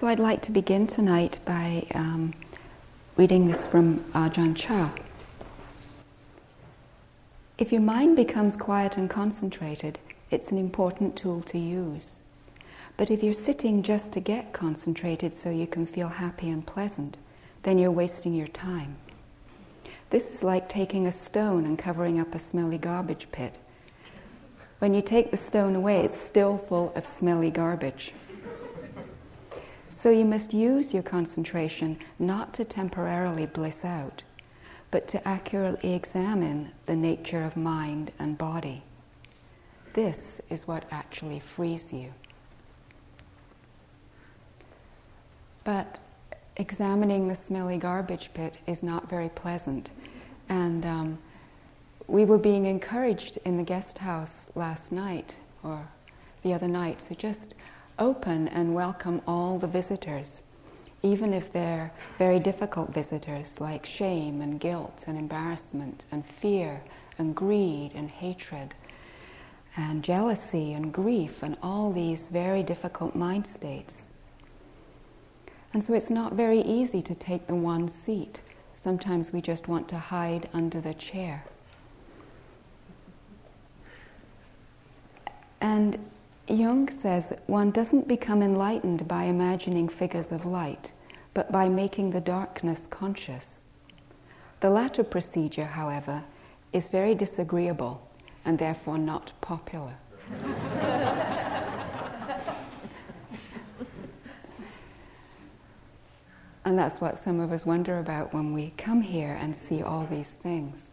So I'd like to begin tonight by um, reading this from Ajahn Chah. If your mind becomes quiet and concentrated, it's an important tool to use. But if you're sitting just to get concentrated so you can feel happy and pleasant, then you're wasting your time. This is like taking a stone and covering up a smelly garbage pit. When you take the stone away, it's still full of smelly garbage. So you must use your concentration not to temporarily bliss out, but to accurately examine the nature of mind and body. This is what actually frees you. But examining the smelly garbage pit is not very pleasant. And um, we were being encouraged in the guest house last night or the other night to just open and welcome all the visitors, even if they're very difficult visitors like shame and guilt and embarrassment and fear and greed and hatred and jealousy and grief and all these very difficult mind states. And so it's not very easy to take the one seat. Sometimes we just want to hide under the chair. And Jung says one doesn't become enlightened by imagining figures of light, but by making the darkness conscious. The latter procedure, however, is very disagreeable and therefore not popular. and that's what some of us wonder about when we come here and see all these things.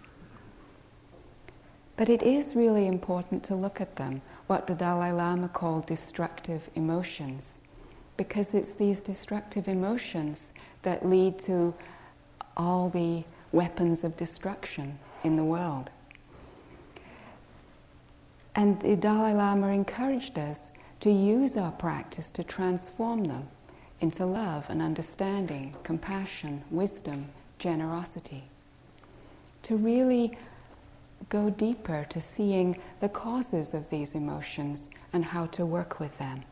But it is really important to look at them what the Dalai Lama called destructive emotions, because it's these destructive emotions that lead to all the weapons of destruction in the world. And the Dalai Lama encouraged us to use our practice to transform them into love and understanding, compassion, wisdom, generosity. To really go deeper to seeing the causes of these emotions and how to work with them.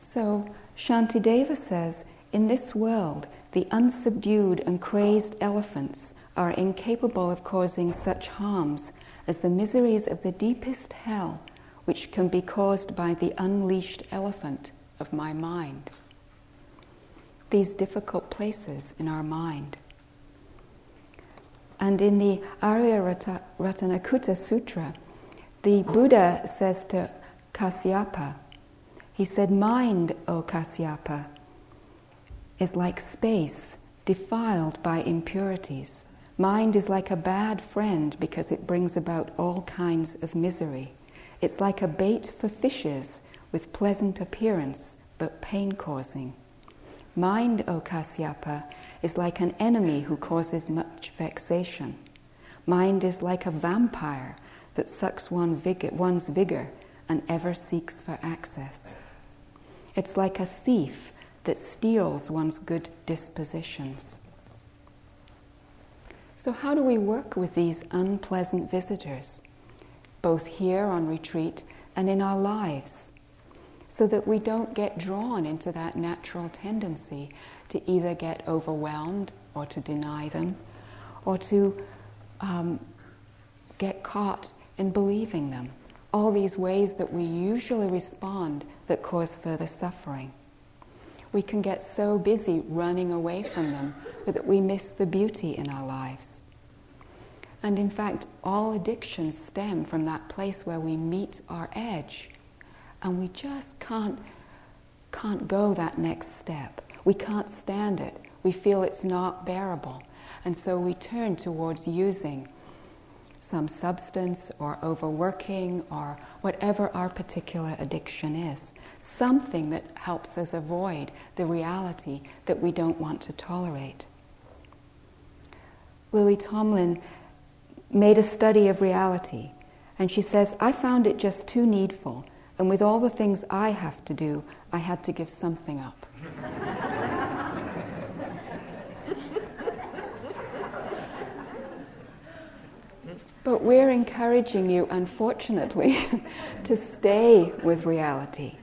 So, Shantideva says in this world, the unsubdued and crazed elephants are incapable of causing such harms as the miseries of the deepest hell, which can be caused by the unleashed elephant of my mind. These difficult places in our mind. And in the Arya Ratanakuta Sutra, the Buddha says to Kasyapa, he said, Mind, O Kasyapa, is like space defiled by impurities. Mind is like a bad friend because it brings about all kinds of misery. It's like a bait for fishes with pleasant appearance but pain causing. Mind, O Kasyapa, is like an enemy who causes much vexation. Mind is like a vampire that sucks one one's vigor and ever seeks for access. It's like a thief that steals one's good dispositions. So, how do we work with these unpleasant visitors, both here on retreat and in our lives, so that we don't get drawn into that natural tendency to either get overwhelmed or to deny them or to um, get caught in believing them. All these ways that we usually respond that cause further suffering. We can get so busy running away from them that we miss the beauty in our lives. And in fact, all addictions stem from that place where we meet our edge and we just can't, can't go that next step. We can't stand it. We feel it's not bearable. And so we turn towards using some substance or overworking or whatever our particular addiction is. Something that helps us avoid the reality that we don't want to tolerate. Lily Tomlin made a study of reality, and she says, I found it just too needful, and with all the things I have to do, I had to give something up. But we're encouraging you, unfortunately, to stay with reality.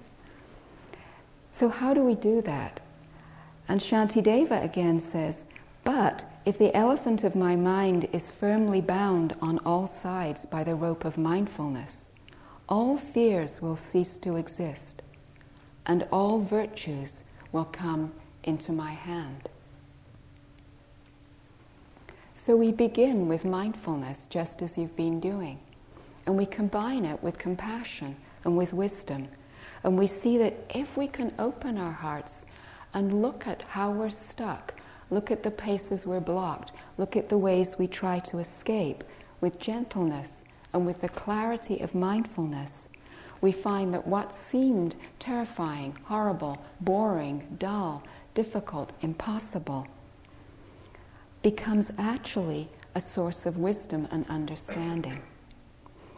So, how do we do that? And Shantideva again says, But if the elephant of my mind is firmly bound on all sides by the rope of mindfulness, all fears will cease to exist, and all virtues will come into my hand. So we begin with mindfulness, just as you've been doing, and we combine it with compassion and with wisdom. And we see that if we can open our hearts and look at how we're stuck, look at the places we're blocked, look at the ways we try to escape with gentleness and with the clarity of mindfulness, we find that what seemed terrifying, horrible, boring, dull, difficult, impossible, becomes actually a source of wisdom and understanding.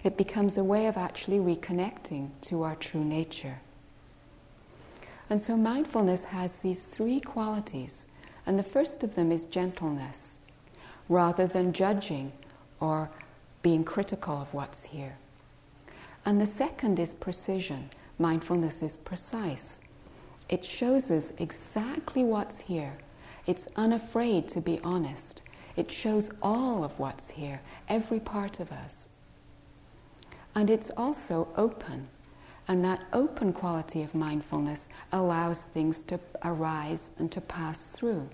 It becomes a way of actually reconnecting to our true nature. And so mindfulness has these three qualities, and the first of them is gentleness, rather than judging or being critical of what's here. And the second is precision. Mindfulness is precise. It shows us exactly what's here. It's unafraid to be honest. It shows all of what's here, every part of us. And it's also open. And that open quality of mindfulness allows things to arise and to pass through.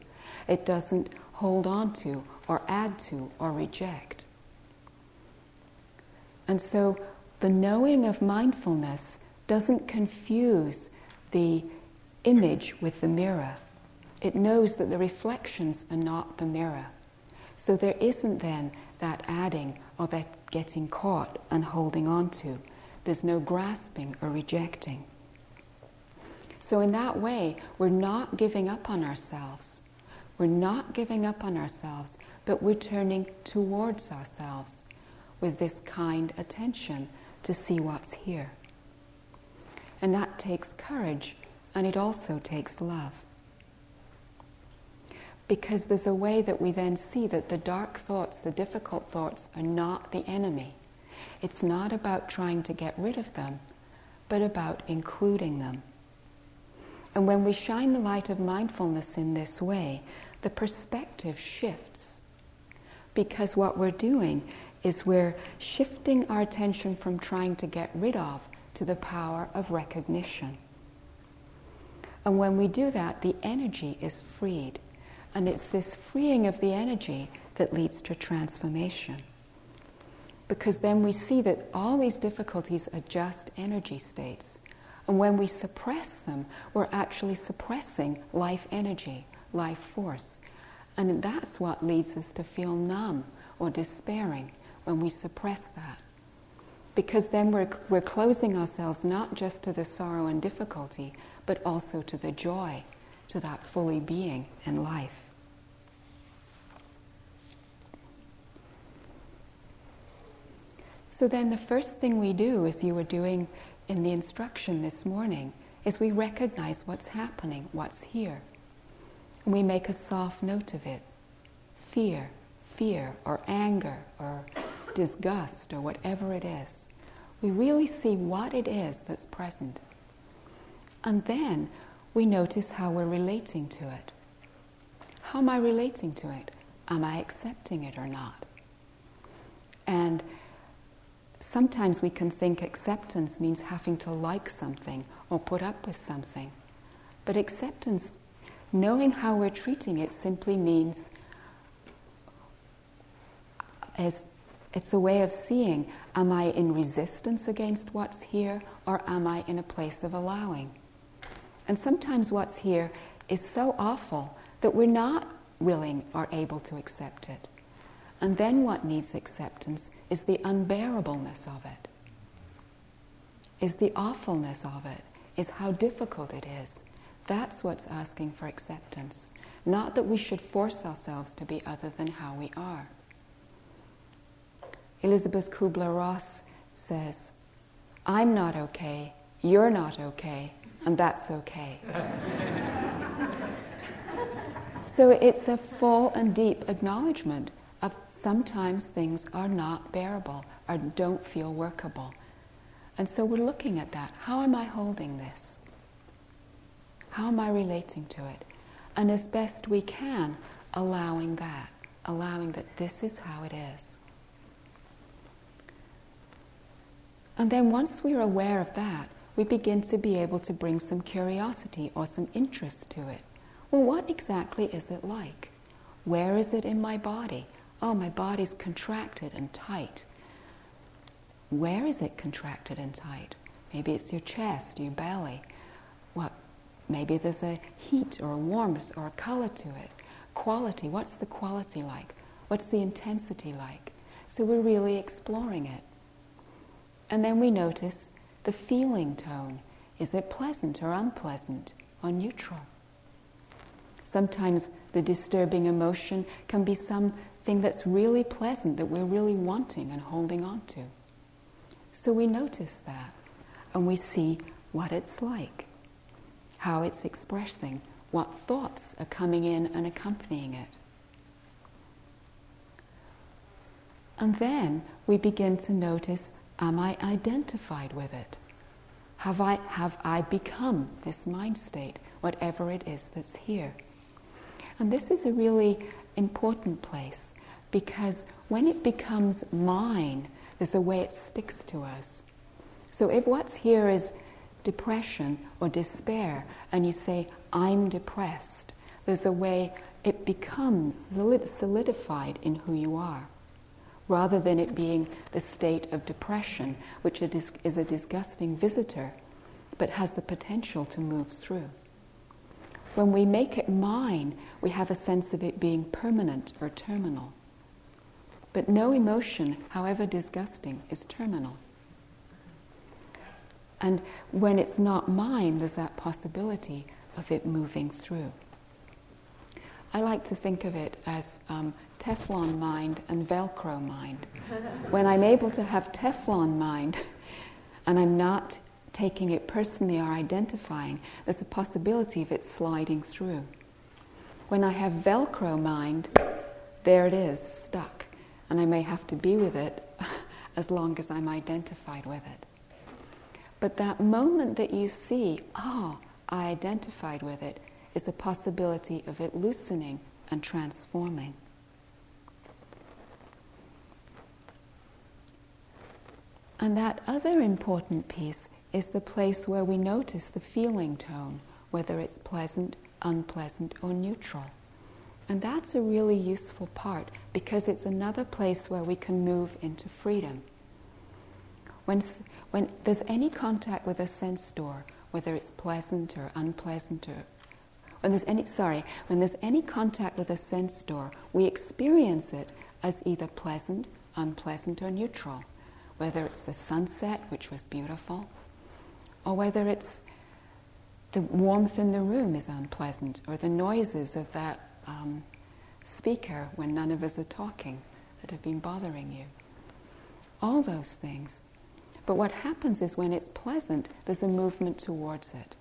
It doesn't hold on to, or add to, or reject. And so the knowing of mindfulness doesn't confuse the image with the mirror. It knows that the reflections are not the mirror. So there isn't then that adding or that getting caught and holding on to. There's no grasping or rejecting. So, in that way, we're not giving up on ourselves. We're not giving up on ourselves, but we're turning towards ourselves with this kind attention to see what's here. And that takes courage and it also takes love. Because there's a way that we then see that the dark thoughts, the difficult thoughts, are not the enemy. It's not about trying to get rid of them, but about including them. And when we shine the light of mindfulness in this way, the perspective shifts. Because what we're doing is we're shifting our attention from trying to get rid of to the power of recognition. And when we do that, the energy is freed. And it's this freeing of the energy that leads to transformation. Because then we see that all these difficulties are just energy states. And when we suppress them, we're actually suppressing life energy, life force. And that's what leads us to feel numb or despairing when we suppress that because then we're, we're closing ourselves not just to the sorrow and difficulty, but also to the joy, to that fully being and life. So then the first thing we do, as you were doing in the instruction this morning, is we recognize what's happening, what's here. And we make a soft note of it. Fear, fear, or anger, or disgust, or whatever it is we really see what it is that's present. And then we notice how we're relating to it. How am I relating to it? Am I accepting it or not? And sometimes we can think acceptance means having to like something or put up with something. But acceptance, knowing how we're treating it, simply means as it's a way of seeing am I in resistance against what's here or am I in a place of allowing? And sometimes what's here is so awful that we're not willing or able to accept it. And then what needs acceptance is the unbearableness of it, is the awfulness of it, is how difficult it is. That's what's asking for acceptance. Not that we should force ourselves to be other than how we are. Elisabeth Kubler Ross says, I'm not okay, you're not okay, and that's okay. so it's a full and deep acknowledgement of sometimes things are not bearable or don't feel workable. And so we're looking at that. How am I holding this? How am I relating to it? And as best we can, allowing that, allowing that this is how it is. And then once we're aware of that, we begin to be able to bring some curiosity or some interest to it. Well, what exactly is it like? Where is it in my body? Oh, my body's contracted and tight. Where is it contracted and tight? Maybe it's your chest, your belly. What? Maybe there's a heat or a warmth or a color to it. Quality. What's the quality like? What's the intensity like? So we're really exploring it. And then we notice the feeling tone. Is it pleasant or unpleasant or neutral? Sometimes the disturbing emotion can be something that's really pleasant that we're really wanting and holding on to. So we notice that and we see what it's like, how it's expressing, what thoughts are coming in and accompanying it. And then we begin to notice am I identified with it? Have I, have I become this mind state, whatever it is that's here? And this is a really important place because when it becomes mine, there's a way it sticks to us. So if what's here is depression or despair, and you say, I'm depressed, there's a way it becomes solidified in who you are, rather than it being the state of depression, which is a disgusting visitor, but has the potential to move through. When we make it mine, we have a sense of it being permanent or terminal. But no emotion, however disgusting, is terminal. And when it's not mine, there's that possibility of it moving through. I like to think of it as um, Teflon mind and Velcro mind. when I'm able to have Teflon mind and I'm not taking it personally or identifying, there's a possibility of it sliding through. When I have Velcro mind, there it is, stuck. And I may have to be with it as long as I'm identified with it. But that moment that you see, oh, I identified with it, is a possibility of it loosening and transforming. And that other important piece is the place where we notice the feeling tone, whether it's pleasant, unpleasant, or neutral. And that's a really useful part because it's another place where we can move into freedom. When, when there's any contact with a sense door, whether it's pleasant or unpleasant or when there's any sorry, when there's any contact with a sense door, we experience it as either pleasant, unpleasant, or neutral. Whether it's the sunset, which was beautiful, or whether it's the warmth in the room is unpleasant, or the noises of that um, speaker when none of us are talking that have been bothering you. All those things. But what happens is when it's pleasant, there's a movement towards it.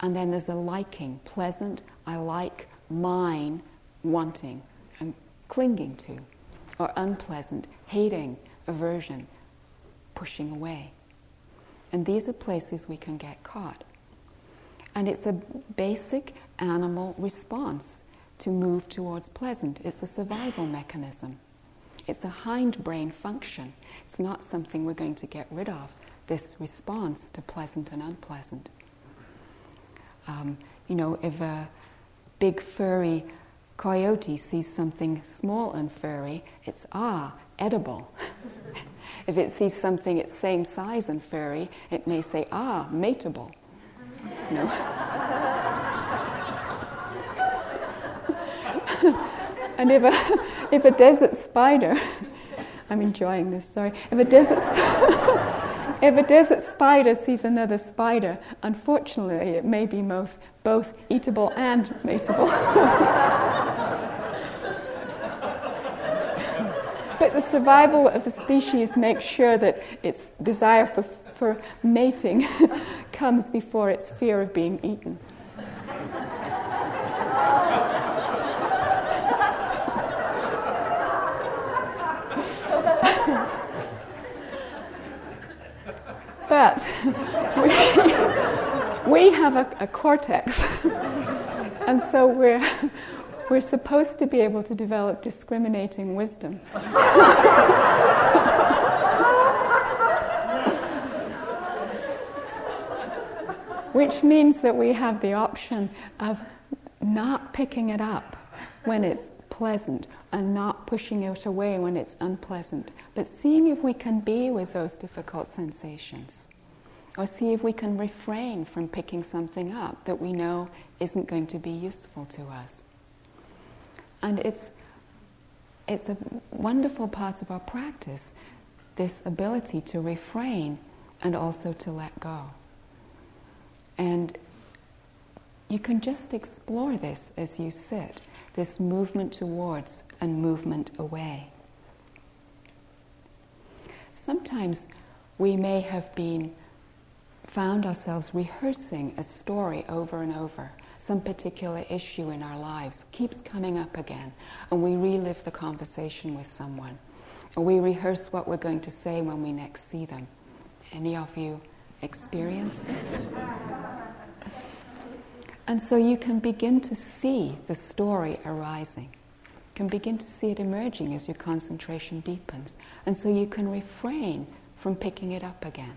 And then there's a liking, pleasant, I like, mine, wanting, and clinging to. Or unpleasant, hating, aversion, pushing away. And these are places we can get caught. And it's a basic animal response to move towards pleasant. It's a survival mechanism. It's a hindbrain function. It's not something we're going to get rid of, this response to pleasant and unpleasant. Um, you know, if a big furry coyote sees something small and furry, it's ah, edible. if it sees something its same size and furry, it may say ah, mateable. No. and if a, if a desert spider, I'm enjoying this, sorry, if a desert, if a desert spider sees another spider, unfortunately it may be both, both eatable and mateable. But the survival of the species makes sure that its desire for, for mating comes before its fear of being eaten. but we, we have a, a cortex. and so we're, we're supposed to be able to develop discriminating wisdom. Which means that we have the option of not picking it up when it's pleasant and not pushing it away when it's unpleasant, but seeing if we can be with those difficult sensations. Or see if we can refrain from picking something up that we know isn't going to be useful to us. And it's, it's a wonderful part of our practice, this ability to refrain and also to let go. And you can just explore this as you sit, this movement towards and movement away. Sometimes we may have been found ourselves rehearsing a story over and over. Some particular issue in our lives keeps coming up again, and we relive the conversation with someone. Or we rehearse what we're going to say when we next see them. Any of you experience this? And so you can begin to see the story arising. Can begin to see it emerging as your concentration deepens. And so you can refrain from picking it up again.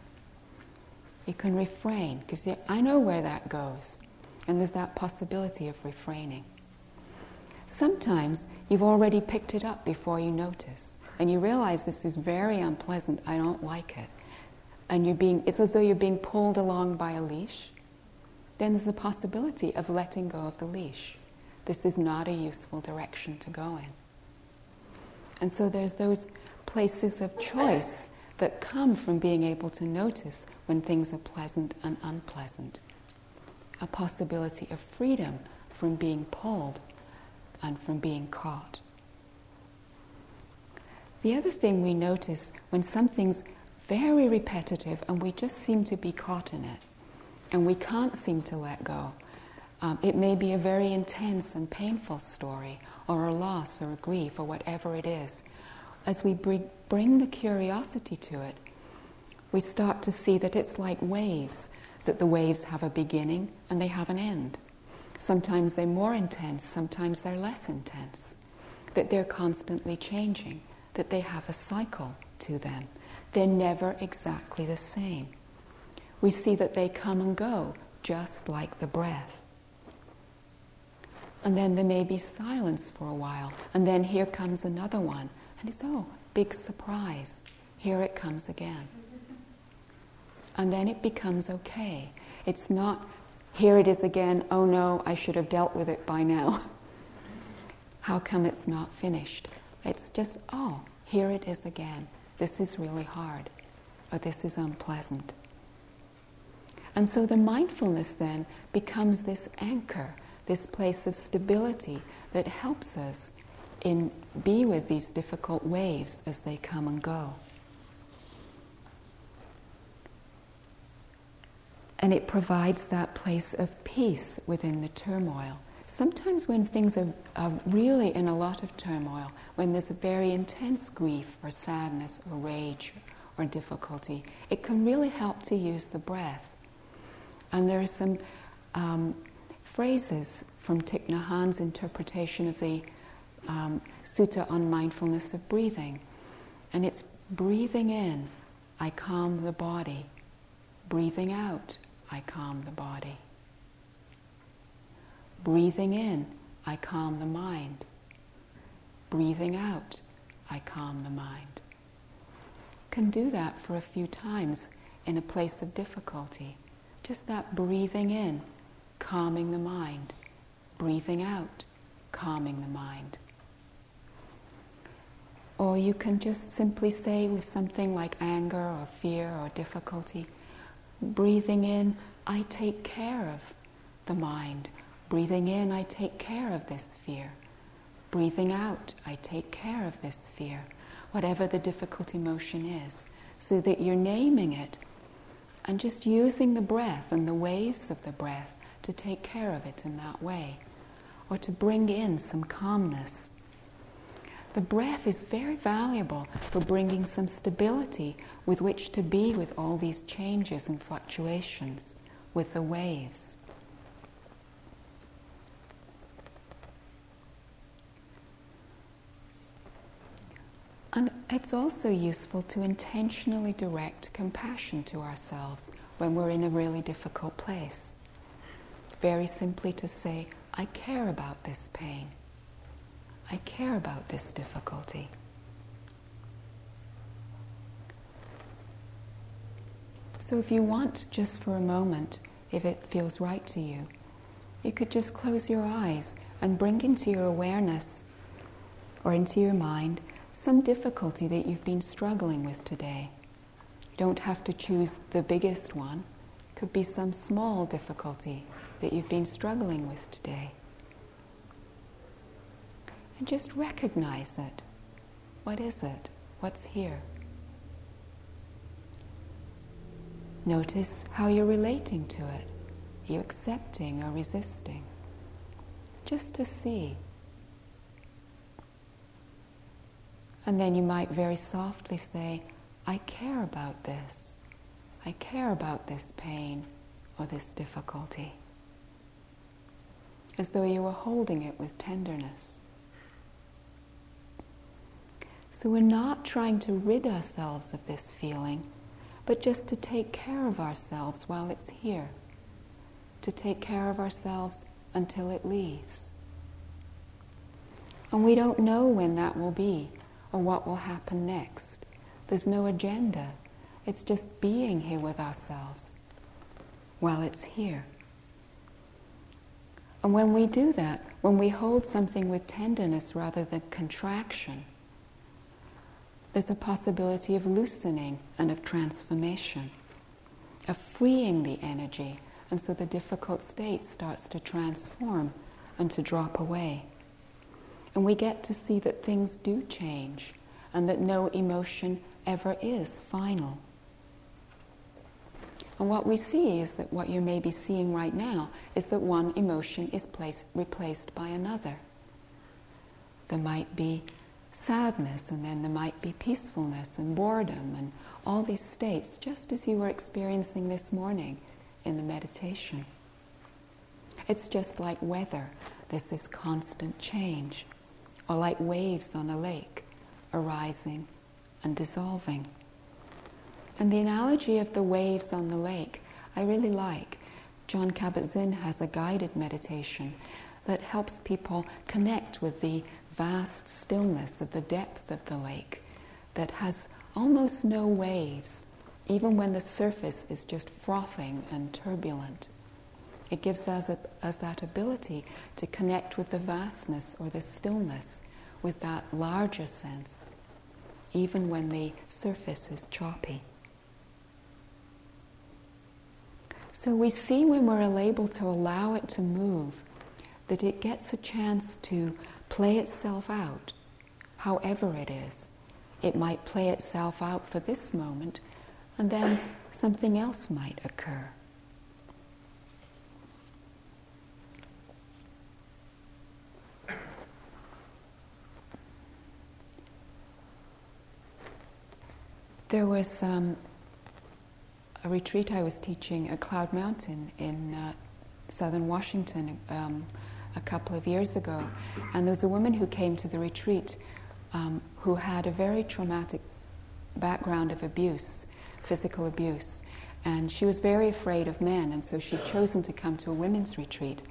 You can refrain, because I know where that goes. And there's that possibility of refraining. Sometimes you've already picked it up before you notice, and you realize this is very unpleasant, I don't like it. And you're being, it's as though you're being pulled along by a leash, then there's the possibility of letting go of the leash. This is not a useful direction to go in. And so there's those places of choice that come from being able to notice when things are pleasant and unpleasant. A possibility of freedom from being pulled and from being caught. The other thing we notice when something's very repetitive and we just seem to be caught in it and we can't seem to let go. Um, it may be a very intense and painful story, or a loss, or a grief, or whatever it is. As we bring the curiosity to it, we start to see that it's like waves, that the waves have a beginning and they have an end. Sometimes they're more intense, sometimes they're less intense, that they're constantly changing, that they have a cycle to them. They're never exactly the same we see that they come and go, just like the breath. And then there may be silence for a while, and then here comes another one, and it's, oh, big surprise. Here it comes again. And then it becomes okay. It's not, here it is again, oh no, I should have dealt with it by now. How come it's not finished? It's just, oh, here it is again. This is really hard, or this is unpleasant. And so the mindfulness then becomes this anchor, this place of stability that helps us in be with these difficult waves as they come and go. And it provides that place of peace within the turmoil. Sometimes, when things are, are, really in a lot of turmoil, when there's a very intense grief or sadness or rage or difficulty, it can really help to use the breath and there are some um, phrases from Thich Nhat Hanh's interpretation of the um, Sutta on Mindfulness of Breathing. And it's breathing in, I calm the body. Breathing out, I calm the body. Breathing in, I calm the mind. Breathing out, I calm the mind. Can do that for a few times in a place of difficulty. Just that breathing in, calming the mind, breathing out, calming the mind. Or you can just simply say with something like anger or fear or difficulty, breathing in, I take care of the mind. Breathing in, I take care of this fear. Breathing out, I take care of this fear, whatever the difficult emotion is, so that you're naming it and just using the breath and the waves of the breath to take care of it in that way, or to bring in some calmness. The breath is very valuable for bringing some stability with which to be with all these changes and fluctuations with the waves. And it's also useful to intentionally direct compassion to ourselves when we're in a really difficult place. Very simply to say, I care about this pain. I care about this difficulty. So, if you want, just for a moment, if it feels right to you, you could just close your eyes and bring into your awareness or into your mind some difficulty that you've been struggling with today. You don't have to choose the biggest one. It could be some small difficulty that you've been struggling with today. And just recognize it. What is it? What's here? Notice how you're relating to it. Are you accepting or resisting? Just to see. And then you might very softly say, I care about this. I care about this pain or this difficulty. As though you were holding it with tenderness. So we're not trying to rid ourselves of this feeling, but just to take care of ourselves while it's here, to take care of ourselves until it leaves. And we don't know when that will be or what will happen next. There's no agenda. It's just being here with ourselves while it's here. And when we do that, when we hold something with tenderness rather than contraction, there's a possibility of loosening and of transformation, of freeing the energy, and so the difficult state starts to transform and to drop away. And we get to see that things do change and that no emotion ever is final. And what we see is that what you may be seeing right now is that one emotion is placed, replaced by another. There might be sadness, and then there might be peacefulness and boredom and all these states, just as you were experiencing this morning in the meditation. It's just like weather, there's this constant change or like waves on a lake, arising and dissolving. And the analogy of the waves on the lake, I really like. Jon Kabat-Zinn has a guided meditation that helps people connect with the vast stillness of the depth of the lake that has almost no waves, even when the surface is just frothing and turbulent. It gives us, a, us that ability to connect with the vastness or the stillness with that larger sense, even when the surface is choppy. So we see when we're able to allow it to move that it gets a chance to play itself out, however it is. It might play itself out for this moment, and then something else might occur. There was um, a retreat I was teaching at Cloud Mountain in uh, southern Washington um, a couple of years ago, and there was a woman who came to the retreat um, who had a very traumatic background of abuse, physical abuse, and she was very afraid of men, and so she'd chosen to come to a women's retreat.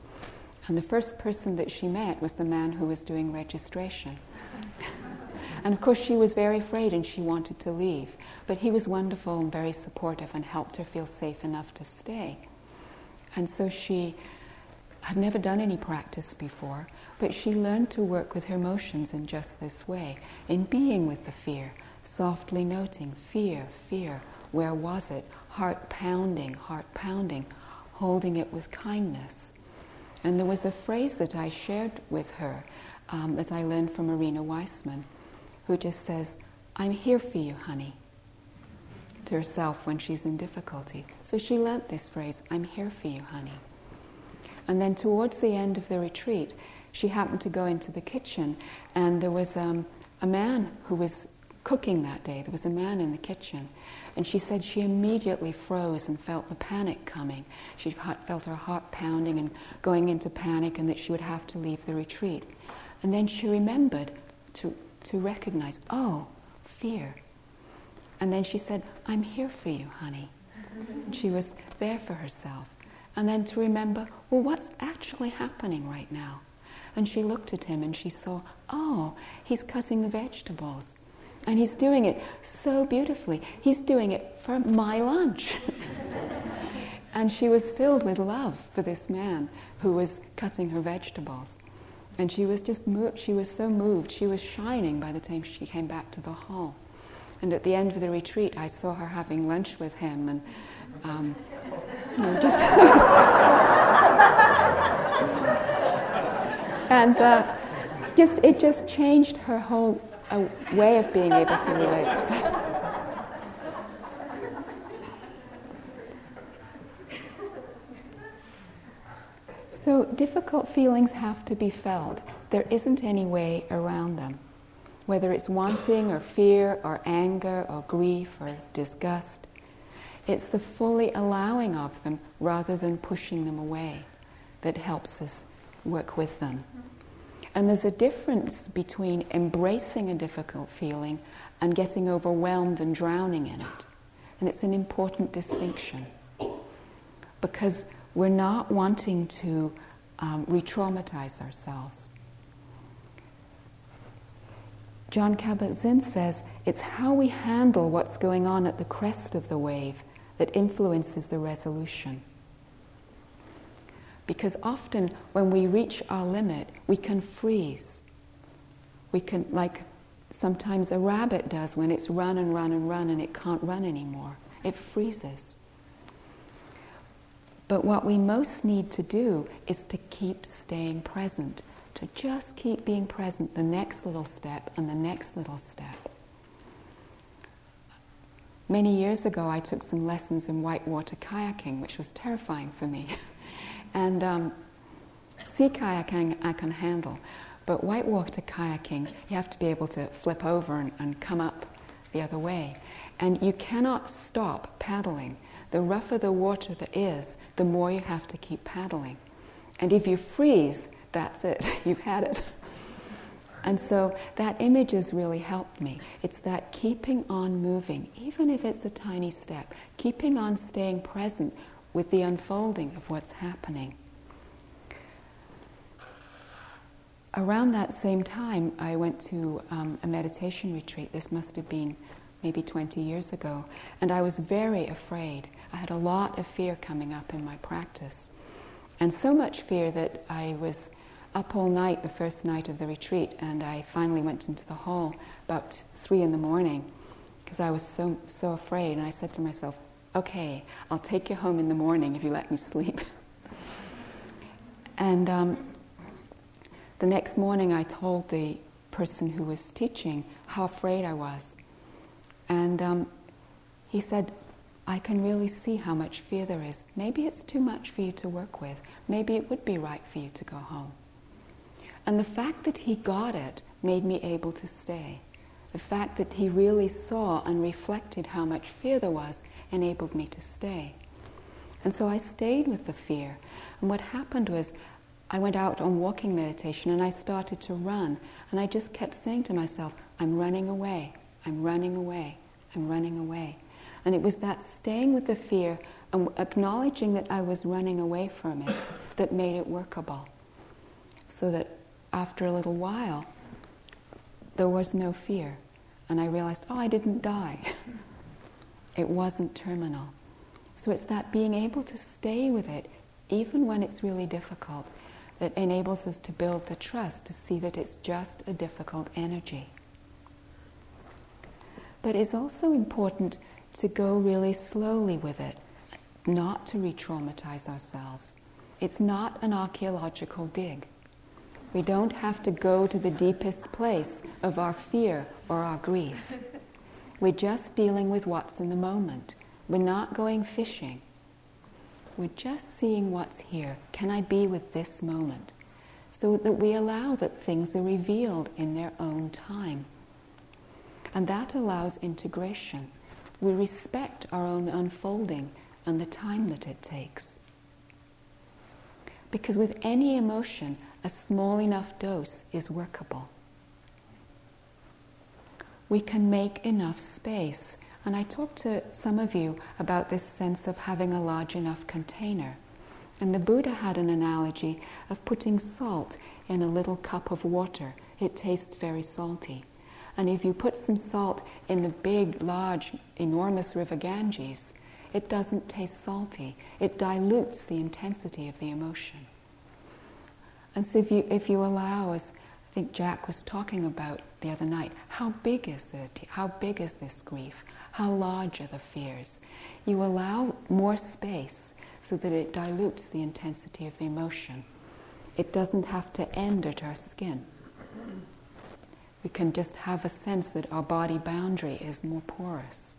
And the first person that she met was the man who was doing registration. and of course, she was very afraid and she wanted to leave. But he was wonderful and very supportive and helped her feel safe enough to stay. And so she had never done any practice before, but she learned to work with her emotions in just this way, in being with the fear, softly noting fear, fear, where was it? Heart pounding, heart pounding, holding it with kindness. And there was a phrase that I shared with her um, that I learned from Arinna Weisman, who just says, I'm here for you, honey to herself when she's in difficulty. So she learnt this phrase, I'm here for you, honey. And then towards the end of the retreat, she happened to go into the kitchen, and there was um, a man who was cooking that day. There was a man in the kitchen, And she said she immediately froze and felt the panic coming. She felt her heart pounding and going into panic, and that she would have to leave the retreat. And then she remembered to, to recognize, oh, fear. And then she said, I'm here for you, honey. And she was there for herself. And then to remember, well, what's actually happening right now? And she looked at him and she saw, oh, he's cutting the vegetables. And he's doing it so beautifully. He's doing it for my lunch. and she was filled with love for this man who was cutting her vegetables. And she was just moved, she was so moved. She was shining by the time she came back to the hall. And at the end of the retreat, I saw her having lunch with him and, um, just. and uh, just, it just changed her whole a way of being able to relate. so, difficult feelings have to be felt. There isn't any way around them. Whether it's wanting or fear or anger or grief or disgust, it's the fully allowing of them rather than pushing them away that helps us work with them. And there's a difference between embracing a difficult feeling and getting overwhelmed and drowning in it. And it's an important distinction. Because we're not wanting to um, re traumatize ourselves. Jon Kabat Zinn says it's how we handle what's going on at the crest of the wave that influences the resolution. Because often when we reach our limit, we can freeze. We can, like sometimes a rabbit does when it's run and run and run and it can't run anymore. It freezes. But what we most need to do is to keep staying present, to just keep being present the next little step and the next little step. Many years ago, I took some lessons in whitewater kayaking, which was terrifying for me. And um, sea kayaking I can handle, but whitewater kayaking, you have to be able to flip over and, and come up the other way. And you cannot stop paddling. The rougher the water that is, the more you have to keep paddling. And if you freeze, that's it, you've had it. And so that image has really helped me. It's that keeping on moving, even if it's a tiny step, keeping on staying present with the unfolding of what's happening. Around that same time, I went to um, a meditation retreat. This must have been maybe 20 years ago. And I was very afraid. I had a lot of fear coming up in my practice. And so much fear that I was up all night the first night of the retreat, and I finally went into the hall about three in the morning because I was so, so afraid. And I said to myself, okay, I'll take you home in the morning if you let me sleep. and um, the next morning, I told the person who was teaching how afraid I was. And um, he said, I can really see how much fear there is. Maybe it's too much for you to work with. Maybe it would be right for you to go home. And the fact that he got it made me able to stay. The fact that he really saw and reflected how much fear there was enabled me to stay. And so I stayed with the fear. And what happened was I went out on walking meditation and I started to run. And I just kept saying to myself, I'm running away, I'm running away, I'm running away. And it was that staying with the fear and acknowledging that I was running away from it that made it workable. So that after a little while, there was no fear. And I realized, oh, I didn't die. It wasn't terminal. So it's that being able to stay with it, even when it's really difficult, that enables us to build the trust to see that it's just a difficult energy. But it's also important to go really slowly with it, not to re traumatize ourselves. It's not an archaeological dig. We don't have to go to the deepest place of our fear or our grief. We're just dealing with what's in the moment. We're not going fishing. We're just seeing what's here. Can I be with this moment? So that we allow that things are revealed in their own time. And that allows integration. we respect our own unfolding and the time that it takes. Because with any emotion, a small enough dose is workable. We can make enough space. And I talked to some of you about this sense of having a large enough container. And the Buddha had an analogy of putting salt in a little cup of water. It tastes very salty. And if you put some salt in the big, large, enormous river Ganges, it doesn't taste salty. It dilutes the intensity of the emotion. And so if you, if you allow, as I think Jack was talking about the other night, how big is the, how big is this grief? How large are the fears? You allow more space so that it dilutes the intensity of the emotion. It doesn't have to end at our skin. We can just have a sense that our body boundary is more porous.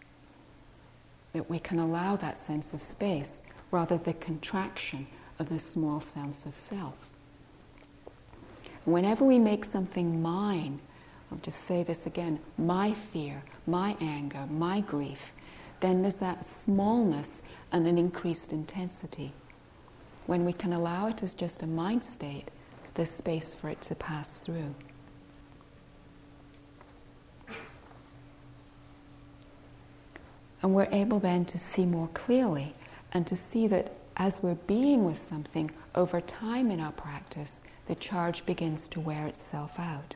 That we can allow that sense of space rather than the contraction of the small sense of self. Whenever we make something mine, I'll just say this again my fear, my anger, my grief, then there's that smallness and an increased intensity. When we can allow it as just a mind state, there's space for it to pass through. And we're able then to see more clearly and to see that as we're being with something over time in our practice, the charge begins to wear itself out.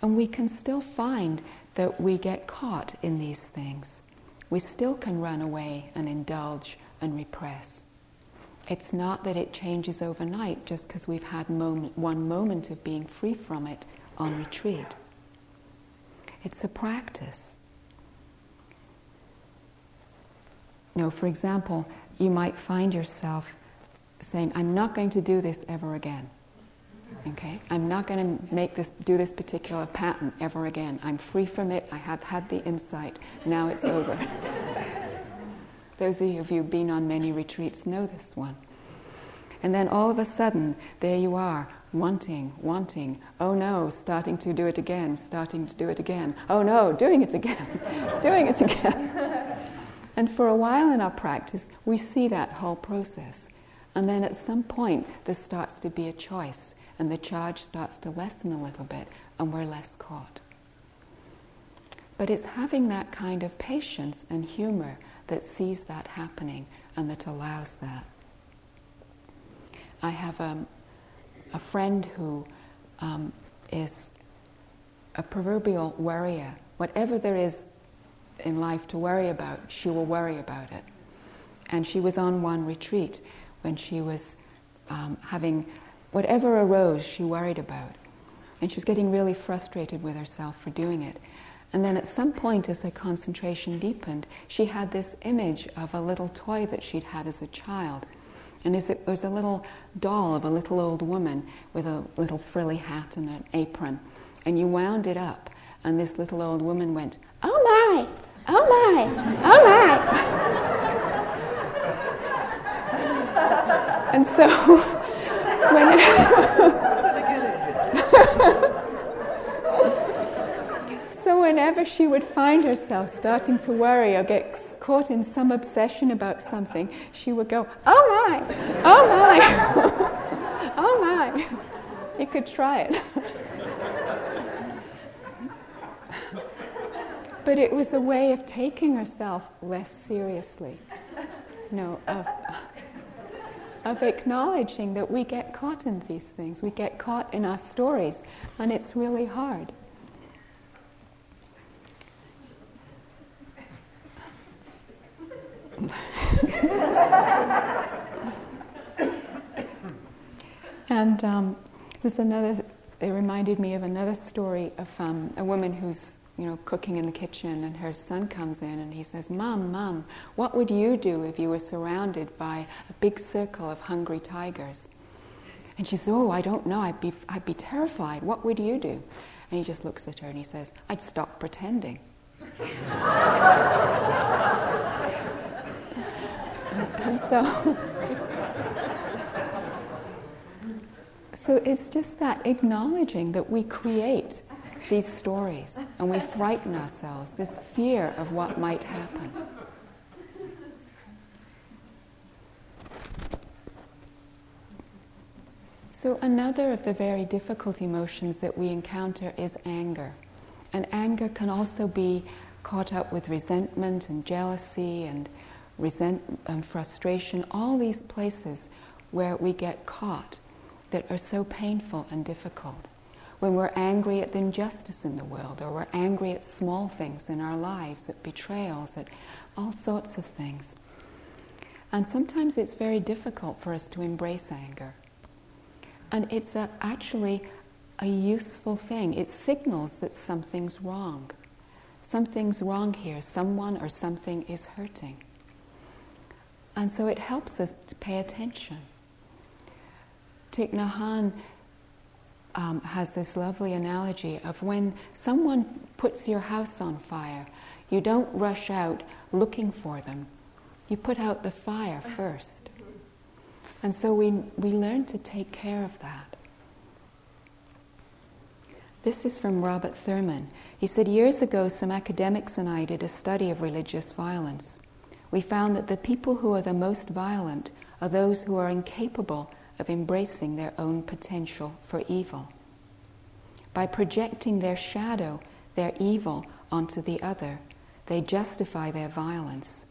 And we can still find that we get caught in these things. We still can run away and indulge and repress. It's not that it changes overnight just because we've had moment, one moment of being free from it on retreat. It's a practice. You know, for example, you might find yourself saying, I'm not going to do this ever again. Okay? I'm not going to make this, do this particular pattern ever again. I'm free from it. I have had the insight. Now it's over. Those of you who've been on many retreats know this one. And then all of a sudden, there you are, wanting, wanting. Oh no, starting to do it again, starting to do it again. Oh no, doing it again, doing it again. and for a while in our practice, we see that whole process. And then at some point, there starts to be a choice, and the charge starts to lessen a little bit, and we're less caught. But it's having that kind of patience and humor that sees that happening and that allows that. I have a, um, a friend who um, is a proverbial worrier. Whatever there is in life to worry about, she will worry about it. And she was on one retreat when she was um, having whatever arose, she worried about. And she was getting really frustrated with herself for doing it. And then at some point, as her concentration deepened, she had this image of a little toy that she'd had as a child. And it was a little doll of a little old woman with a little frilly hat and an apron. And you wound it up, and this little old woman went, Oh my! Oh my! Oh my! And so, so whenever she would find herself starting to worry or get caught in some obsession about something, she would go, "Oh my, oh my, oh my." You could try it. but it was a way of taking herself less seriously. No, of, of acknowledging that we get caught in these things, we get caught in our stories, and it's really hard. and um, there's another, it reminded me of another story of um, a woman who's you know, cooking in the kitchen, and her son comes in and he says, Mom, Mom, what would you do if you were surrounded by a big circle of hungry tigers? And she says, Oh, I don't know. I'd be, I'd be terrified. What would you do? And he just looks at her and he says, I'd stop pretending. and so, so it's just that acknowledging that we create these stories and we frighten ourselves, this fear of what might happen. So, another of the very difficult emotions that we encounter is anger. And anger can also be caught up with resentment and jealousy and resent and frustration, all these places where we get caught that are so painful and difficult. When we're angry at the injustice in the world, or we're angry at small things in our lives, at betrayals, at all sorts of things. And sometimes it's very difficult for us to embrace anger. And it's a, actually a useful thing. It signals that something's wrong. Something's wrong here. Someone or something is hurting. And so it helps us to pay attention. Thich Nhat Hanh um, has this lovely analogy of when someone puts your house on fire, you don't rush out looking for them. You put out the fire first. And so we, we learn to take care of that. This is from Robert Thurman. He said, Years ago, some academics and I did a study of religious violence. We found that the people who are the most violent are those who are incapable of embracing their own potential for evil. By projecting their shadow, their evil, onto the other, they justify their violence.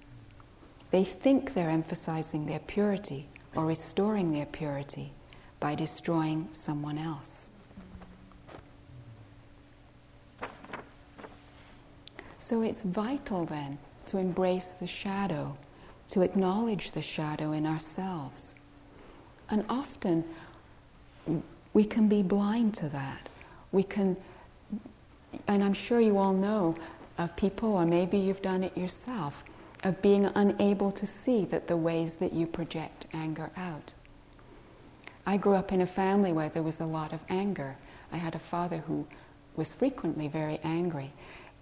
They think they're emphasizing their purity or restoring their purity by destroying someone else. So it's vital then to embrace the shadow, to acknowledge the shadow in ourselves. And often we can be blind to that. We can, and I'm sure you all know of people, or maybe you've done it yourself, of being unable to see that the ways that you project anger out. I grew up in a family where there was a lot of anger. I had a father who was frequently very angry.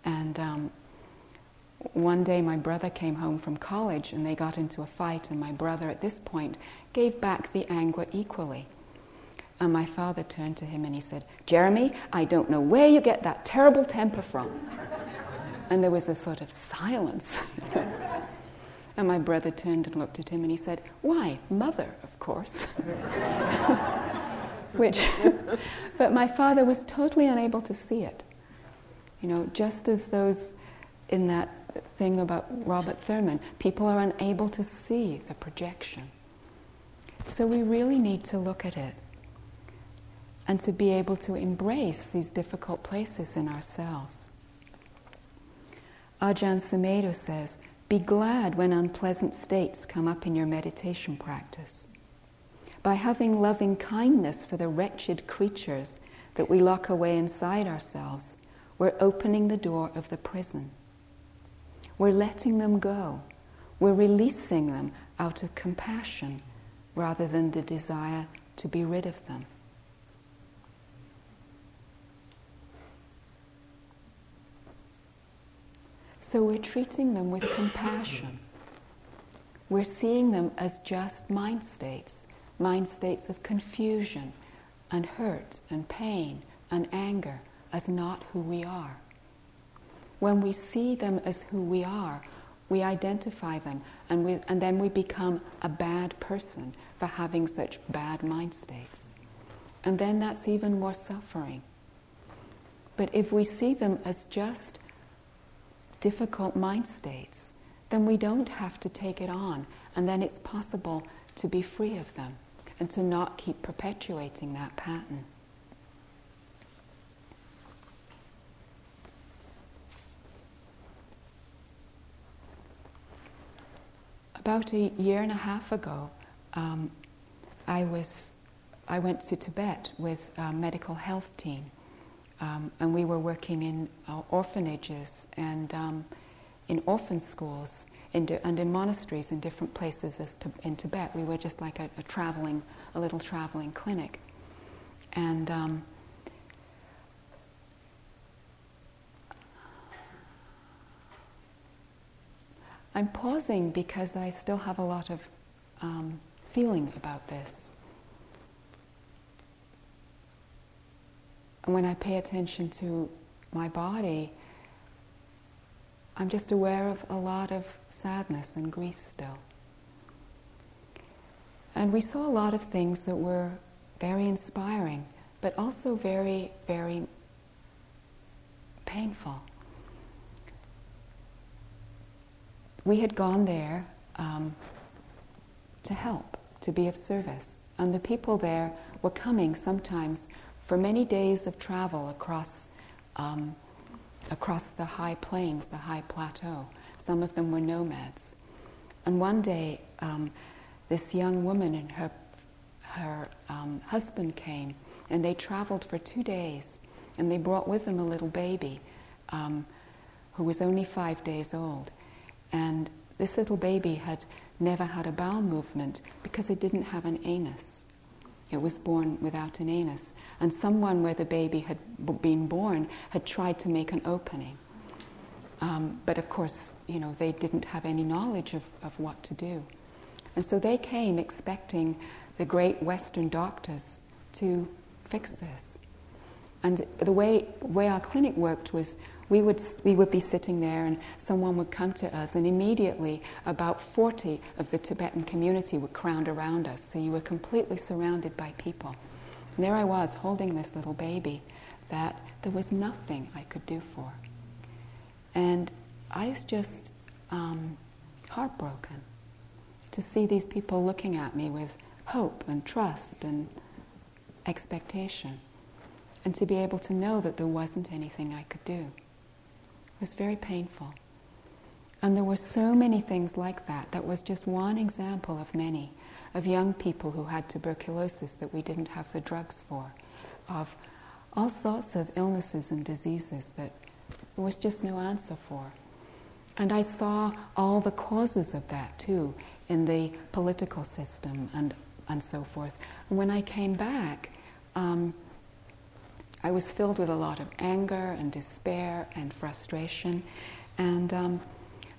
And um, one day my brother came home from college and they got into a fight, and my brother at this point gave back the anger equally. And my father turned to him and he said, Jeremy, I don't know where you get that terrible temper from. and there was a sort of silence. and my brother turned and looked at him and he said, Why, mother, of course. Which, but my father was totally unable to see it. You know, just as those in that thing about Robert Thurman. People are unable to see the projection. So we really need to look at it and to be able to embrace these difficult places in ourselves. Ajahn Sumedho says, Be glad when unpleasant states come up in your meditation practice. By having loving kindness for the wretched creatures that we lock away inside ourselves, we're opening the door of the prison. We're letting them go. We're releasing them out of compassion rather than the desire to be rid of them. So we're treating them with compassion. We're seeing them as just mind states, mind states of confusion and hurt and pain and anger, as not who we are. When we see them as who we are, we identify them and, we, and then we become a bad person for having such bad mind states. And then that's even more suffering. But if we see them as just difficult mind states, then we don't have to take it on, and then it's possible to be free of them and to not keep perpetuating that pattern. About a year and a half ago, um, I was I went to Tibet with a medical health team, um, and we were working in uh, orphanages and um, in orphan schools in di- and in monasteries in different places in Tibet. We were just like a, a, traveling, a little traveling clinic, and I'm pausing because I still have a lot of um, feeling about this. And when I pay attention to my body, I'm just aware of a lot of sadness and grief still. And we saw a lot of things that were very inspiring, but also very, very painful. We had gone there um, to help, to be of service. And the people there were coming sometimes for many days of travel across, um, across the high plains, the high plateau. Some of them were nomads. And one day, um, this young woman and her, her um, husband came, and they traveled for two days, and they brought with them a little baby um, who was only five days old. And this little baby had never had a bowel movement because it didn't have an anus. It was born without an anus. And someone where the baby had been born had tried to make an opening. Um, but of course, you know, they didn't have any knowledge of, of what to do. And so they came expecting the great Western doctors to fix this. And the way, way our clinic worked was we would, we would be sitting there and someone would come to us, and immediately about 40 of the Tibetan community would crowd around us. So you were completely surrounded by people. And there I was holding this little baby that there was nothing I could do for. And I was just um, heartbroken to see these people looking at me with hope and trust and expectation, and to be able to know that there wasn't anything I could do was very painful. And there were so many things like that. That was just one example of many of young people who had tuberculosis that we didn't have the drugs for, of all sorts of illnesses and diseases that there was just no answer for. And I saw all the causes of that too in the political system and, and so forth. And when I came back, um, I was filled with a lot of anger and despair and frustration. And um,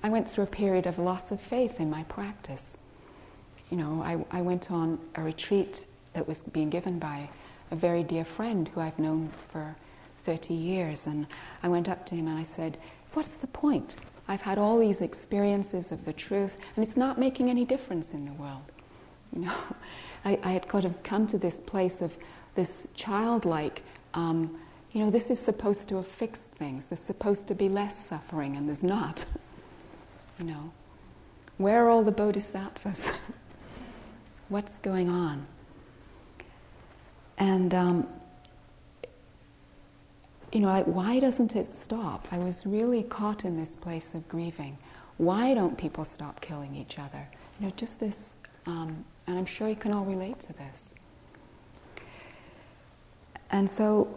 I went through a period of loss of faith in my practice. You know, I, I went on a retreat that was being given by a very dear friend who I've known for 30 years. And I went up to him and I said, What's the point? I've had all these experiences of the truth, and it's not making any difference in the world. You know, I, I had kind of come to this place of this childlike um, you know, this is supposed to have fixed things. There's supposed to be less suffering, and there's not. you know, where are all the bodhisattvas? What's going on? And um, you know, like, why doesn't it stop? I was really caught in this place of grieving. Why don't people stop killing each other? You know, just this, um, and I'm sure you can all relate to this. And so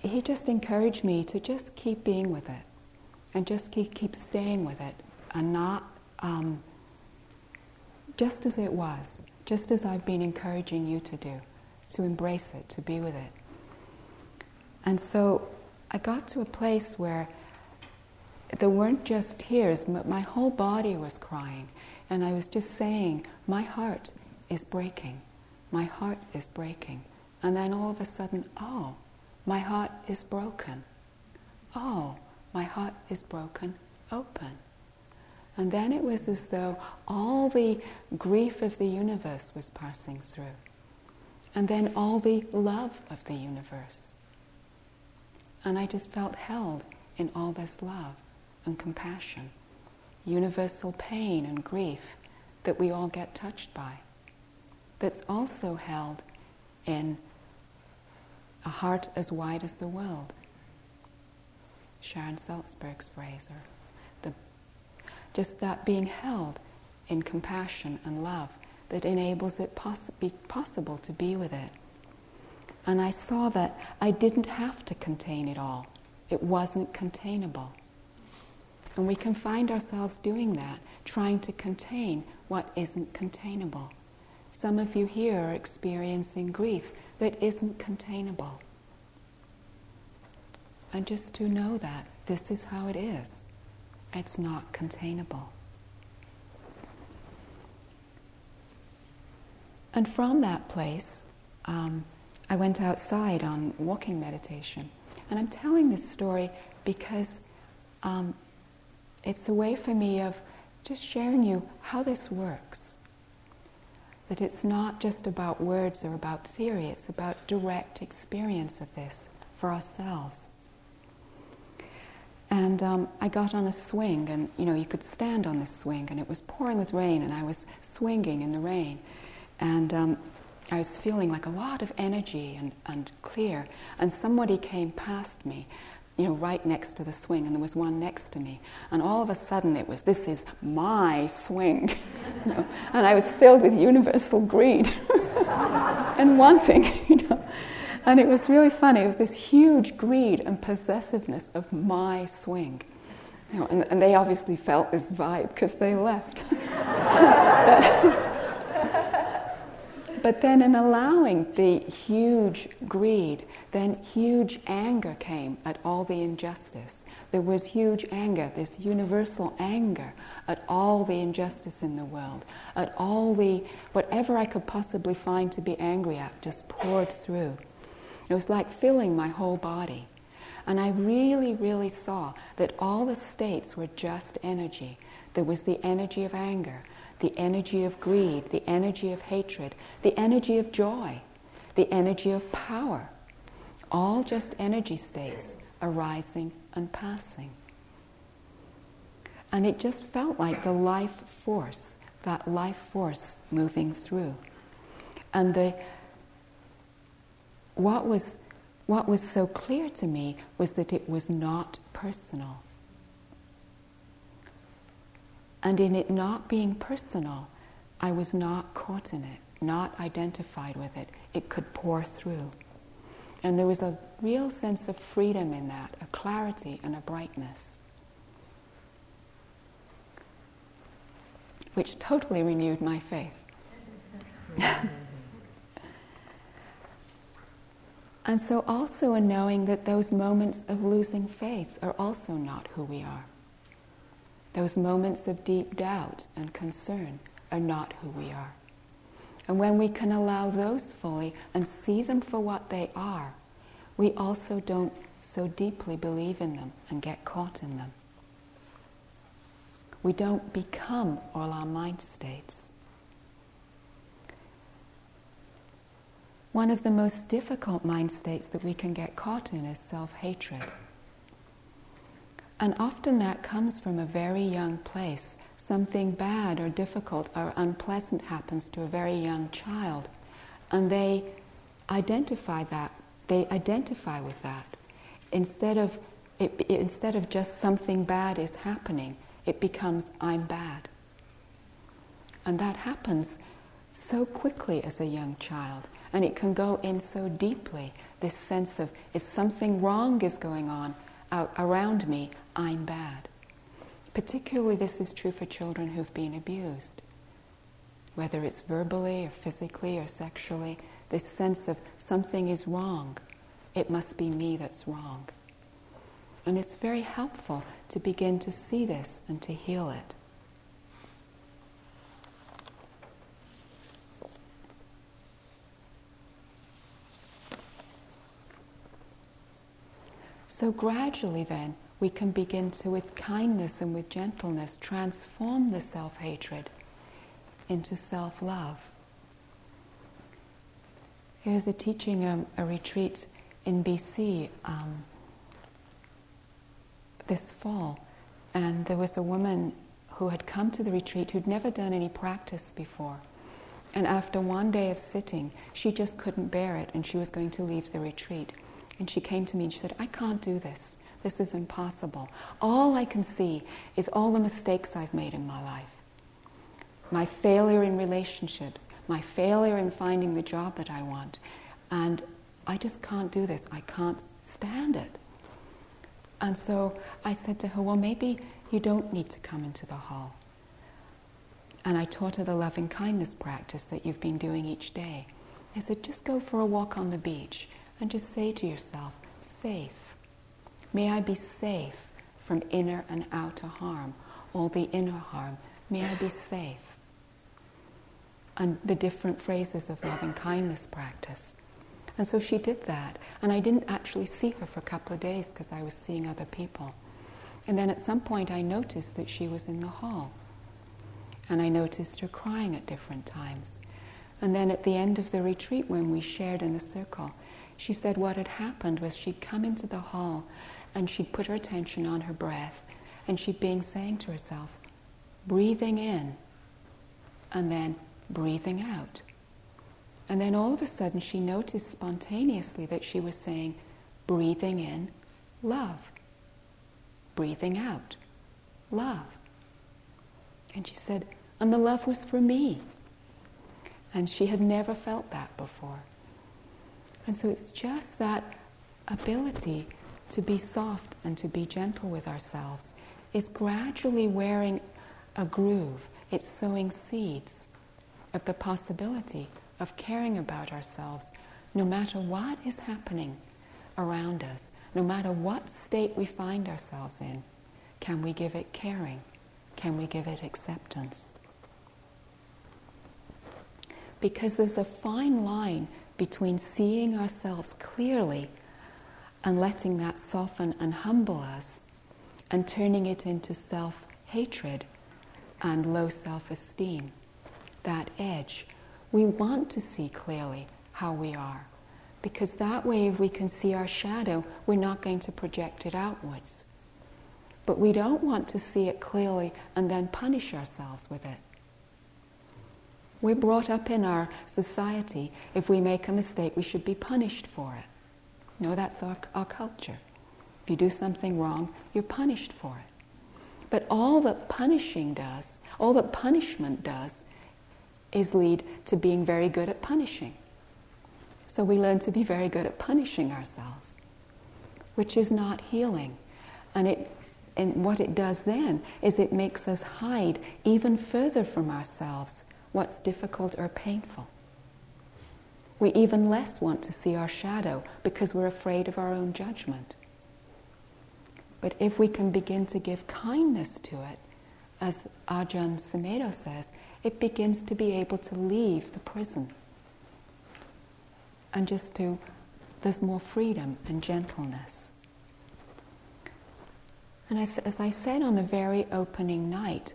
he just encouraged me to just keep being with it and just keep, keep staying with it and not um, just as it was, just as I've been encouraging you to do, to embrace it, to be with it. And so I got to a place where there weren't just tears, but my whole body was crying. And I was just saying, My heart is breaking. My heart is breaking. And then all of a sudden, oh, my heart is broken. Oh, my heart is broken open. And then it was as though all the grief of the universe was passing through. And then all the love of the universe. And I just felt held in all this love and compassion, universal pain and grief that we all get touched by, that's also held in a heart as wide as the world. Sharon Salzberg's phrase, or the, just that being held in compassion and love that enables it poss- be possible to be with it. And I saw that I didn't have to contain it all. It wasn't containable. And we can find ourselves doing that, trying to contain what isn't containable. Some of you here are experiencing grief that isn't containable. And just to know that this is how it is, it's not containable. And from that place, um, I went outside on walking meditation. And I'm telling this story because um, it's a way for me of just sharing you how this works. That it's not just about words or about theory, it's about direct experience of this for ourselves. And um, I got on a swing, and you know, you could stand on this swing, and it was pouring with rain, and I was swinging in the rain. And um, I was feeling like a lot of energy and, and clear. And somebody came past me, you know, right next to the swing, and there was one next to me. And all of a sudden it was, this is my swing. you know? And I was filled with universal greed and wanting, you know. And it was really funny. It was this huge greed and possessiveness of my swing. You know, and, and they obviously felt this vibe because they left. but then, in allowing the huge greed, then huge anger came at all the injustice. There was huge anger, this universal anger at all the injustice in the world, at all the, whatever I could possibly find to be angry at, just poured through. It was like filling my whole body. And I really, really saw that all the states were just energy. There was the energy of anger, the energy of greed, the energy of hatred, the energy of joy, the energy of power. All just energy states arising and passing. And it just felt like the life force, that life force moving through. And the what was, what was so clear to me was that it was not personal. And in it not being personal, I was not caught in it, not identified with it. It could pour through. And there was a real sense of freedom in that, a clarity and a brightness, which totally renewed my faith. And so, also in knowing that those moments of losing faith are also not who we are. Those moments of deep doubt and concern are not who we are. And when we can allow those fully and see them for what they are, we also don't so deeply believe in them and get caught in them. We don't become all our mind states. One of the most difficult mind states that we can get caught in is self hatred. And often that comes from a very young place. Something bad or difficult or unpleasant happens to a very young child, and they identify that. They identify with that. Instead of, it, instead of just something bad is happening, it becomes I'm bad. And that happens so quickly as a young child. And it can go in so deeply this sense of if something wrong is going on out around me, I'm bad. Particularly, this is true for children who've been abused. Whether it's verbally or physically or sexually, this sense of something is wrong, it must be me that's wrong. And it's very helpful to begin to see this and to heal it. So gradually, then, we can begin to, with kindness and with gentleness, transform the self hatred into self love. Here's a teaching, um, a retreat in BC um, this fall, and there was a woman who had come to the retreat who'd never done any practice before. And after one day of sitting, she just couldn't bear it and she was going to leave the retreat. And she came to me and she said, I can't do this. This is impossible. All I can see is all the mistakes I've made in my life. My failure in relationships, my failure in finding the job that I want. And I just can't do this. I can't stand it. And so I said to her, Well, maybe you don't need to come into the hall. And I taught her the loving kindness practice that you've been doing each day. I said, Just go for a walk on the beach and just say to yourself, safe. May I be safe from inner and outer harm, all the inner harm. May I be safe. And the different phrases of loving kindness practice. And so she did that. And I didn't actually see her for a couple of days because I was seeing other people. And then at some point I noticed that she was in the hall. And I noticed her crying at different times. And then at the end of the retreat, when we shared in the circle, she said what had happened was she'd come into the hall and she'd put her attention on her breath and she'd been saying to herself, breathing in and then breathing out. And then all of a sudden she noticed spontaneously that she was saying, breathing in, love. Breathing out, love. And she said, and the love was for me. And she had never felt that before. And so it's just that ability to be soft and to be gentle with ourselves is gradually wearing a groove. It's sowing seeds of the possibility of caring about ourselves no matter what is happening around us, no matter what state we find ourselves in. Can we give it caring? Can we give it acceptance? Because there's a fine line between seeing ourselves clearly and letting that soften and humble us and turning it into self hatred and low self esteem. That edge. We want to see clearly how we are because that way, if we can see our shadow, we're not going to project it outwards. But we don't want to see it clearly and then punish ourselves with it. We're brought up in our society, if we make a mistake, we should be punished for it. No, that's our, our culture. If you do something wrong, you're punished for it. But all that punishing does, all that punishment does, is lead to being very good at punishing. So we learn to be very good at punishing ourselves, which is not healing. And, it, and what it does then is it makes us hide even further from ourselves what's difficult or painful. We even less want to see our shadow because we're afraid of our own judgment. But if we can begin to give kindness to it, as Ajahn Sumedho says, it begins to be able to leave the prison. And just to, there's more freedom and gentleness. And as, as I said on the very opening night,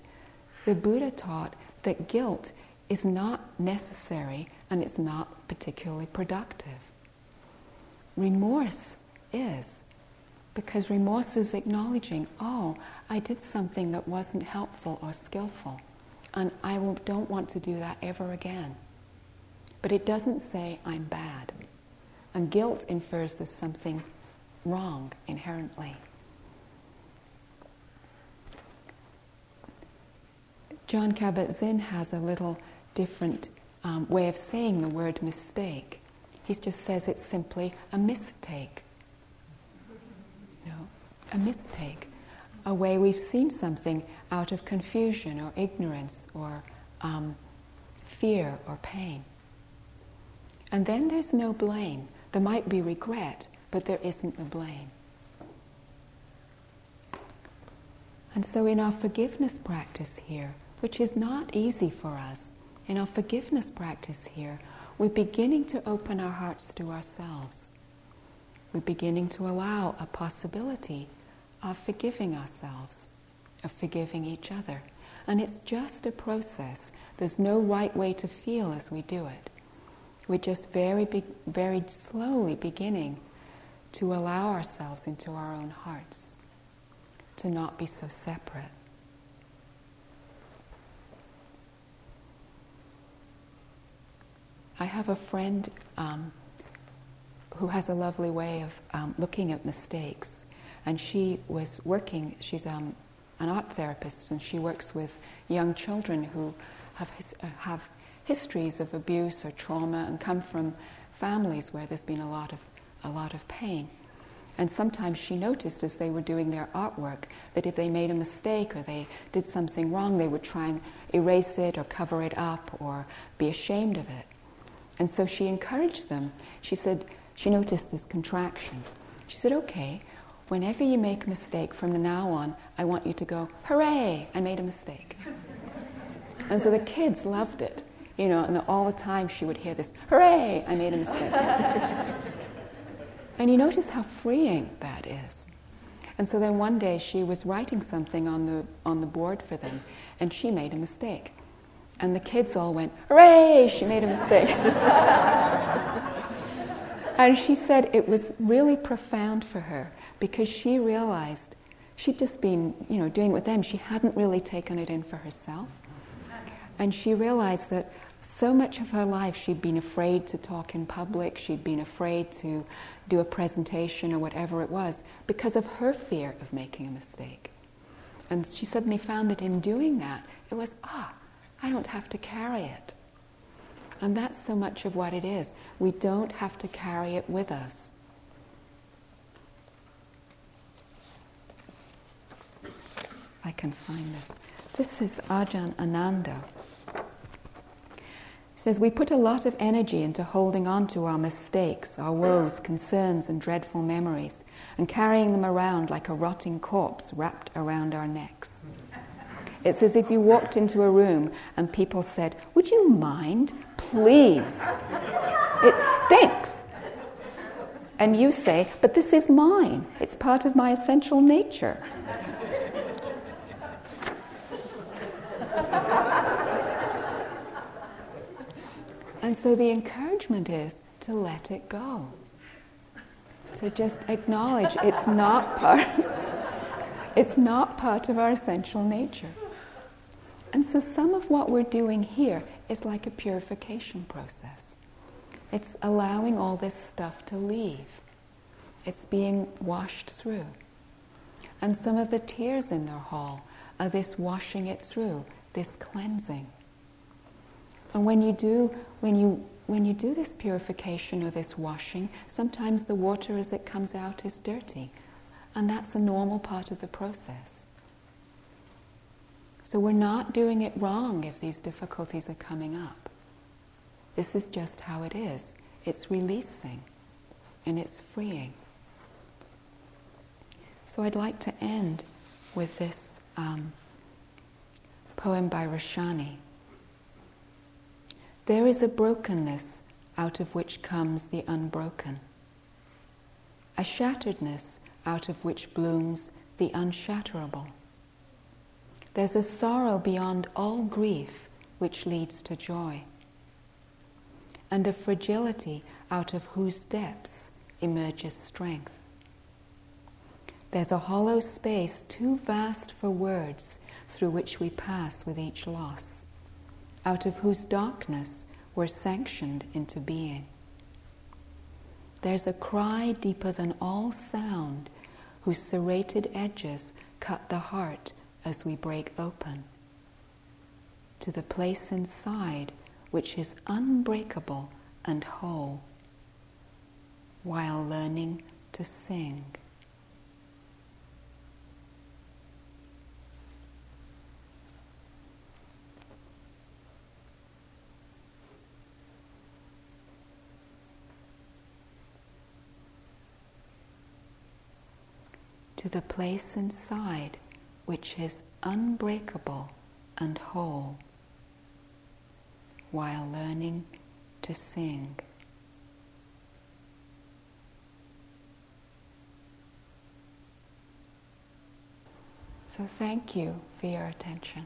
the Buddha taught that guilt is not necessary and it's not particularly productive. Remorse is, because remorse is acknowledging, oh, I did something that wasn't helpful or skillful, and I don't want to do that ever again. But it doesn't say I'm bad. And guilt infers there's something wrong inherently. Jon Kabat-Zinn has a little different um, way of saying the word mistake. He just says it's simply a mistake. Know, a mistake. A way we've seen something out of confusion or ignorance or um, fear or pain. And then there's no blame. There might be regret, but there isn't the blame. And so, in our forgiveness practice here, which is not easy for us, in our forgiveness practice here, we're beginning to open our hearts to ourselves. We're beginning to allow a possibility of forgiving ourselves, of forgiving each other. And it's just a process. There's no right way to feel as we do it. We're just very, be- very slowly beginning to allow ourselves into our own hearts, to not be so separate. I have a friend um, who has a lovely way of um, looking at mistakes. And she was working, she's um, an art therapist, and she works with young children who have, his, uh, have histories of abuse or trauma and come from families where there's been a lot of, a lot of pain. And sometimes she noticed as they were doing their artwork that if they made a mistake or they did something wrong, they would try and erase it or cover it up or be ashamed of it. And so she encouraged them. She said, she noticed this contraction. She said, okay, whenever you make a mistake from now on, I want you to go, hooray, I made a mistake. and so the kids loved it you know, and all the time she would hear this, hooray, I made a mistake. and you notice how freeing that is. And so then one day she was writing something on the, on the board for them, and she made a mistake. And the kids all went, hooray, she made a mistake. and she said it was really profound for her because she realized she'd just been, you know, doing it with them. She hadn't really taken it in for herself. And she realized that so much of her life she'd been afraid to talk in public, she'd been afraid to do a presentation or whatever it was because of her fear of making a mistake. And she suddenly found that in doing that, it was, ah, I don't have to carry it. And that's so much of what it is. We don't have to carry it with us. I can find this. This is Ajahn Ananda. He says, We put a lot of energy into holding on to our mistakes, our woes, concerns, and dreadful memories, and carrying them around like a rotting corpse wrapped around our necks. It's as if you walked into a room and people said, Would you mind? Please. It stinks. And you say, But this is mine. It's part of my essential nature. and so the encouragement is to let it go. To just acknowledge it's not part it's not part of our essential nature. And so some of what we're doing here is like a purification process. It's allowing all this stuff to leave. It's being washed through. And some of the tears in their hall are this washing it through, this cleansing. And when you do, when you when you do this purification or this washing, sometimes the water as it comes out is dirty. And that's a normal part of the process. So we're not doing it wrong if these difficulties are coming up. This is just how it is. It's releasing and it's freeing. So I'd like to end with this um, poem by Rashani. There is a brokenness out of which comes the unbroken, a shatteredness out of which blooms the unshatterable. There's a sorrow beyond all grief which leads to joy, and a fragility out of whose depths emerges strength. There's a hollow space too vast for words through which we pass with each loss, out of whose darkness we're sanctioned into being. There's a cry deeper than all sound, whose serrated edges cut the heart as we break open, to the place inside which is unbreakable and whole, while learning to sing. to the place inside which is unbreakable and whole while learning to sing. So, thank you for your attention.